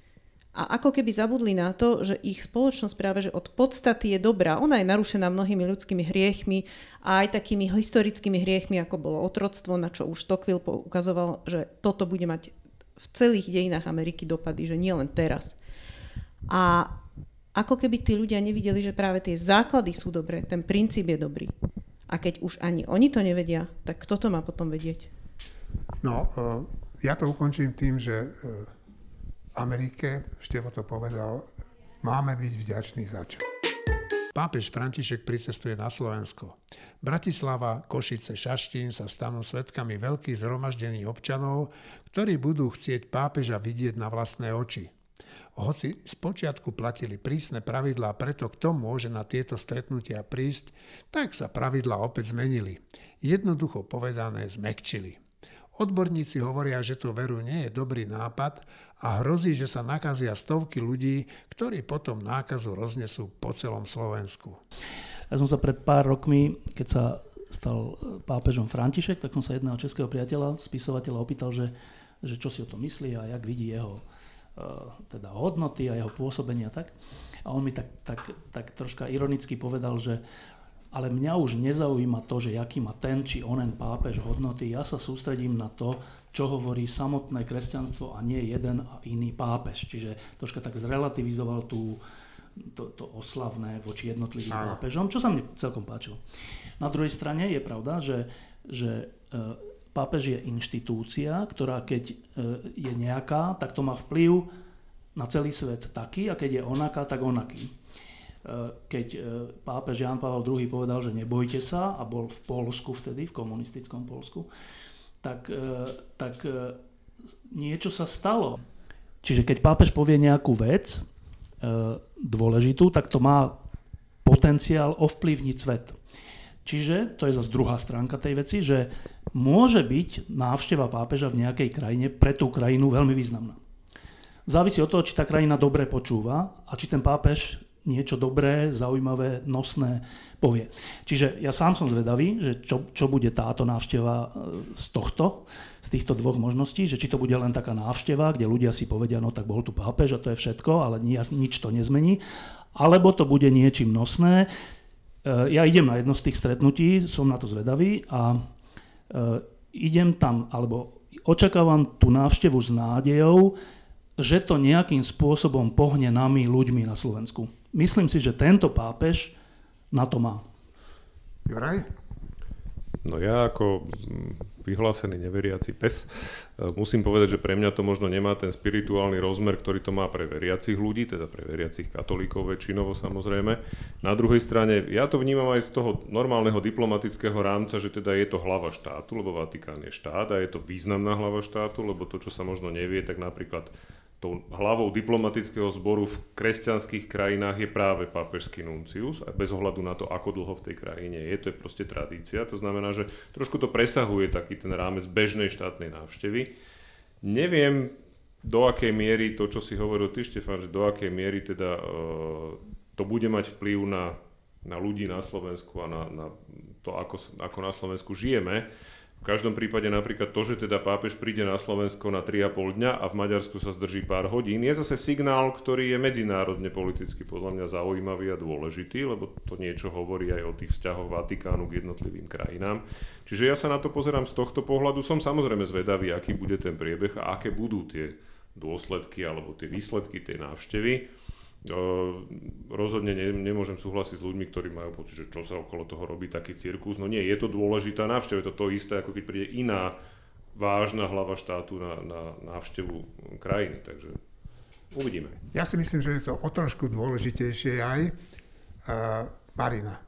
a ako keby zabudli na to, že ich spoločnosť práve že od podstaty je dobrá. Ona je narušená mnohými ľudskými hriechmi a aj takými historickými hriechmi, ako bolo otroctvo, na čo už Tocqueville ukazoval, že toto bude mať v celých dejinách Ameriky dopady, že nie len teraz. A ako keby tí ľudia nevideli, že práve tie základy sú dobré, ten princíp je dobrý. A keď už ani oni to nevedia, tak kto to má potom vedieť? No, uh, ja to ukončím tým, že uh, Amerike, Števo to povedal, máme byť vďační za čo. Pápež František pricestuje na Slovensko. Bratislava, Košice, Šaštín sa stanú svetkami veľkých zhromaždení občanov, ktorí budú chcieť pápeža vidieť na vlastné oči. Hoci spočiatku platili prísne pravidlá preto, kto môže na tieto stretnutia prísť, tak sa pravidlá opäť zmenili. Jednoducho povedané zmekčili. Odborníci hovoria, že tú veru nie je dobrý nápad a hrozí, že sa nakazia stovky ľudí, ktorí potom nákazu roznesú po celom Slovensku. Ja som sa pred pár rokmi, keď sa stal pápežom František, tak som sa jedného českého priateľa, spisovateľa opýtal, že, že čo si o tom myslí a jak vidí jeho uh, teda hodnoty a jeho pôsobenia tak. A on mi tak, tak, tak troška ironicky povedal, že ale mňa už nezaujíma to, že aký má ten či onen pápež hodnoty. Ja sa sústredím na to, čo hovorí samotné kresťanstvo a nie jeden a iný pápež. Čiže troška tak zrelativizoval tú, to, to oslavné voči jednotlivým Áno. pápežom, čo sa mne celkom páčilo. Na druhej strane je pravda, že, že e, pápež je inštitúcia, ktorá keď e, je nejaká, tak to má vplyv na celý svet taký a keď je onaká, tak onaký. Eh, keď eh, pápež Jan Pavel II povedal, že nebojte sa a bol v Polsku vtedy, v komunistickom Polsku, tak, eh, tak niečo sa stalo. Čiže keď pápež povie nejakú vec dôležitú, tak to má potenciál ovplyvniť svet. Čiže, to je zase druhá stránka tej veci, že môže byť návšteva pápeža v nejakej krajine pre tú krajinu veľmi významná. Závisí od toho, či tá krajina dobre počúva a či ten pápež niečo dobré, zaujímavé, nosné povie. Čiže ja sám som zvedavý, že čo, čo bude táto návšteva e, z tohto, z týchto dvoch možností, že či to bude len taká návšteva, kde ľudia si povedia, no tak bol tu pápež a to je všetko, ale nič to nezmení, alebo to bude niečím nosné. E, ja idem na jedno z tých stretnutí, som na to zvedavý a e, idem tam, alebo očakávam tú návštevu s nádejou, že to nejakým spôsobom pohne nami ľuďmi na Slovensku. Myslím si, že tento pápež na to má. Juraj? No ja ako mm, vyhlásený neveriaci pes e, musím povedať, že pre mňa to možno nemá ten spirituálny rozmer, ktorý to má pre veriacich ľudí, teda pre veriacich katolíkov väčšinovo samozrejme. Na druhej strane, ja to vnímam aj z toho normálneho diplomatického rámca, že teda je to hlava štátu, lebo Vatikán je štát a je to významná hlava štátu, lebo to, čo sa možno nevie, tak napríklad tou hlavou diplomatického zboru v kresťanských krajinách je práve pápežský nuncius bez ohľadu na to, ako dlho v tej krajine je, to je proste tradícia. To znamená, že trošku to presahuje taký ten rámec bežnej štátnej návštevy. Neviem, do akej miery to, čo si hovoril ty, Štefan, že do akej miery teda uh, to bude mať vplyv na, na ľudí na Slovensku a na, na to, ako, ako na Slovensku žijeme. V každom prípade napríklad to, že teda pápež príde na Slovensko na 3,5 dňa a v Maďarsku sa zdrží pár hodín, je zase signál, ktorý je medzinárodne politicky podľa mňa zaujímavý a dôležitý, lebo to niečo hovorí aj o tých vzťahoch Vatikánu k jednotlivým krajinám. Čiže ja sa na to pozerám z tohto pohľadu. Som samozrejme zvedavý, aký bude ten priebeh a aké budú tie dôsledky alebo tie výsledky tej návštevy. Rozhodne ne, nemôžem súhlasiť s ľuďmi, ktorí majú pocit, že čo sa okolo toho robí taký cirkus. No nie, je to dôležitá návšteva, je to to isté, ako keď príde iná vážna hlava štátu na, na návštevu krajiny. Takže uvidíme. Ja si myslím, že je to o trošku dôležitejšie aj. Uh, Marina.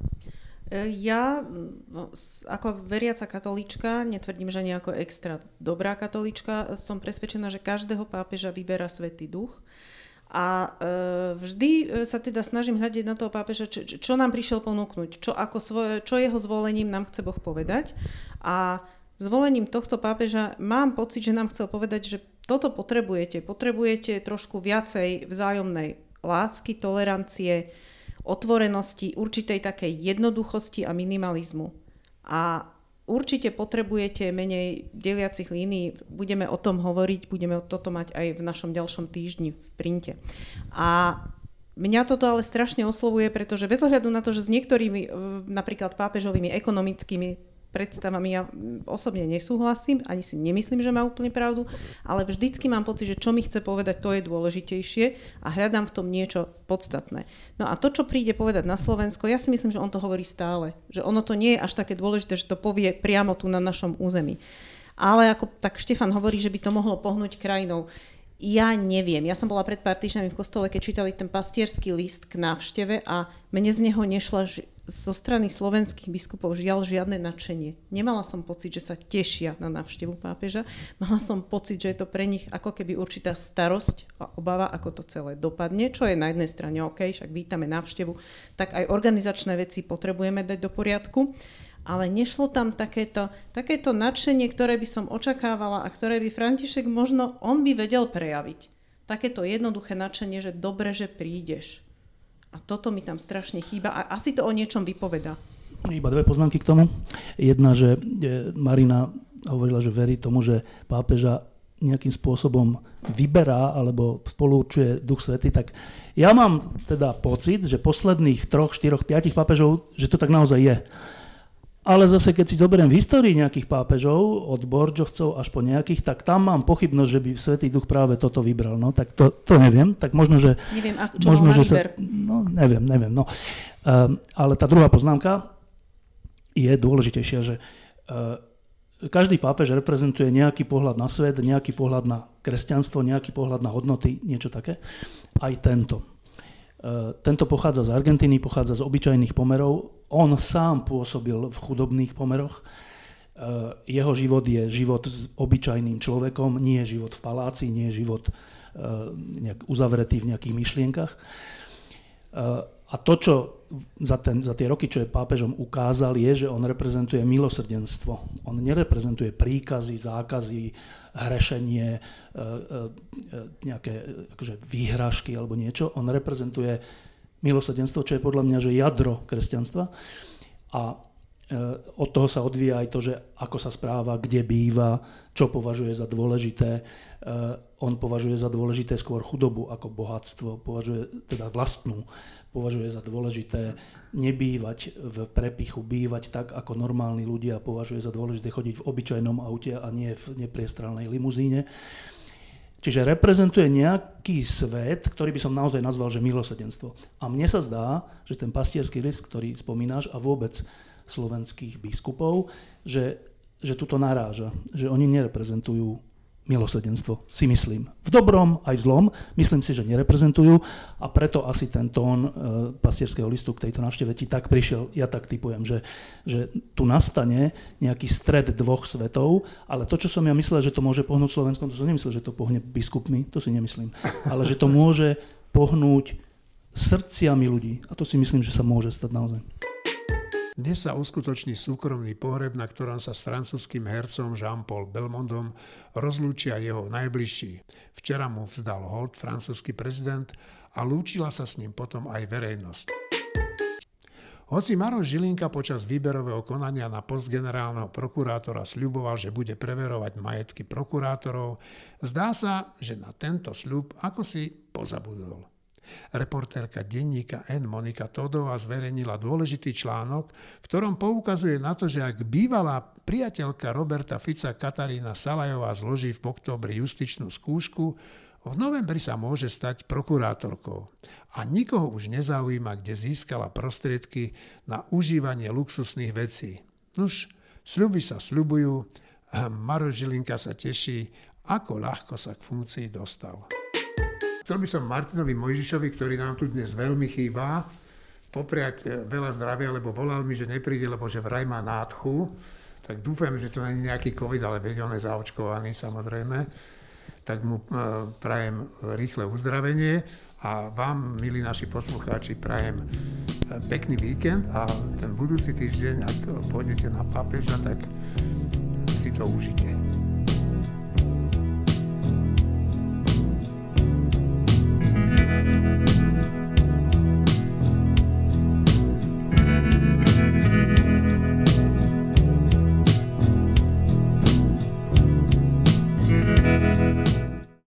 E, ja no, ako veriaca katolíčka, netvrdím, že nejako extra dobrá katolíčka, som presvedčená, že každého pápeža vyberá Svetý duch a e, vždy e, sa teda snažím hľadiť na toho pápeža, čo, čo nám prišiel ponúknuť, čo, ako svoje, čo jeho zvolením nám chce Boh povedať. A zvolením tohto pápeža mám pocit, že nám chcel povedať, že toto potrebujete. Potrebujete trošku viacej vzájomnej lásky, tolerancie, otvorenosti, určitej takej jednoduchosti a minimalizmu. A Určite potrebujete menej deliacich línií, budeme o tom hovoriť, budeme toto mať aj v našom ďalšom týždni v printe. A Mňa toto ale strašne oslovuje, pretože bez ohľadu na to, že s niektorými napríklad pápežovými ekonomickými predstavami ja osobne nesúhlasím, ani si nemyslím, že má úplne pravdu, ale vždycky mám pocit, že čo mi chce povedať, to je dôležitejšie a hľadám v tom niečo podstatné. No a to, čo príde povedať na Slovensko, ja si myslím, že on to hovorí stále. Že ono to nie je až také dôležité, že to povie priamo tu na našom území. Ale ako tak Štefan hovorí, že by to mohlo pohnúť krajinou. Ja neviem. Ja som bola pred pár týždňami v kostole, keď čítali ten pastierský list k návšteve a mne z neho nešla zo strany slovenských biskupov žiaľ žiadne nadšenie. Nemala som pocit, že sa tešia na návštevu pápeža. Mala som pocit, že je to pre nich ako keby určitá starosť a obava, ako to celé dopadne, čo je na jednej strane OK, však vítame návštevu, tak aj organizačné veci potrebujeme dať do poriadku ale nešlo tam takéto, takéto nadšenie, ktoré by som očakávala a ktoré by František možno on by vedel prejaviť. Takéto jednoduché nadšenie, že dobre, že prídeš. A toto mi tam strašne chýba a asi to o niečom vypoveda. Iba dve poznámky k tomu. Jedna, že e, Marina hovorila, že verí tomu, že pápeža nejakým spôsobom vyberá alebo spolúčuje Duch Svety, tak ja mám teda pocit, že posledných troch, štyroch, piatich pápežov, že to tak naozaj je. Ale zase, keď si zoberiem v histórii nejakých pápežov, od Borčovcov až po nejakých, tak tam mám pochybnosť, že by Svetý Duch práve toto vybral. No, tak to, to neviem. Tak možno, že... Neviem, ako, čo možno, že sa, no, neviem, neviem. No. Uh, ale tá druhá poznámka je dôležitejšia, že uh, každý pápež reprezentuje nejaký pohľad na svet, nejaký pohľad na kresťanstvo, nejaký pohľad na hodnoty, niečo také. Aj tento. E, tento pochádza z Argentíny, pochádza z obyčajných pomerov. On sám pôsobil v chudobných pomeroch. E, jeho život je život s obyčajným človekom, nie život v paláci, nie je život e, nejak uzavretý v nejakých myšlienkach. A to, čo za, ten, za tie roky, čo je pápežom ukázal, je, že on reprezentuje milosrdenstvo. On nereprezentuje príkazy, zákazy, hrešenie, e, e, nejaké akože výhražky alebo niečo. On reprezentuje milosrdenstvo, čo je podľa mňa že jadro kresťanstva. A Eh, od toho sa odvíja aj to, že ako sa správa, kde býva, čo považuje za dôležité. On považuje za dôležité skôr chudobu ako bohatstvo, považuje teda vlastnú, považuje za dôležité nebývať v prepichu, bývať tak ako normálni ľudia, považuje za dôležité chodiť v obyčajnom aute a nie v nepriestrelnej limuzíne. Čiže reprezentuje nejaký svet, ktorý by som naozaj nazval, že milosedenstvo. A mne sa zdá, že ten pastierský list, ktorý spomínaš a vôbec slovenských biskupov, že, že tuto naráža, že oni nereprezentujú milosedenstvo, si myslím. V dobrom aj v zlom, myslím si, že nereprezentujú a preto asi ten tón e, pastierského listu k tejto návšteve ti tak prišiel, ja tak typujem, že, že tu nastane nejaký stred dvoch svetov, ale to, čo som ja myslel, že to môže pohnúť Slovenskom, to som nemyslel, že to pohne biskupmi, to si nemyslím, ale že to môže pohnúť srdciami ľudí a to si myslím, že sa môže stať naozaj. Dnes sa uskutoční súkromný pohreb, na ktorom sa s francúzským hercom Jean-Paul Belmondom rozlúčia jeho najbližší. Včera mu vzdal hold francúzsky prezident a lúčila sa s ním potom aj verejnosť. Hoci Maroš Žilinka počas výberového konania na post generálneho prokurátora sľuboval, že bude preverovať majetky prokurátorov, zdá sa, že na tento sľub ako si pozabudol. Reportérka denníka N. Monika Todová zverejnila dôležitý článok, v ktorom poukazuje na to, že ak bývalá priateľka Roberta Fica Katarína Salajová zloží v oktobri justičnú skúšku, v novembri sa môže stať prokurátorkou a nikoho už nezaujíma, kde získala prostriedky na užívanie luxusných vecí. Nuž, sľuby sa sľubujú a Maro Žilinka sa teší, ako ľahko sa k funkcii dostal. Chcel by som Martinovi Mojžišovi, ktorý nám tu dnes veľmi chýba, popriať e, veľa zdravia, lebo volal mi, že nepríde, lebo že vraj má nádchu. Tak dúfam, že to nie je nejaký COVID, ale veď on je zaočkovaný samozrejme tak mu e, prajem rýchle uzdravenie a vám, milí naši poslucháči, prajem e, pekný víkend a ten budúci týždeň, ak pôjdete na pápeža, tak si to užite.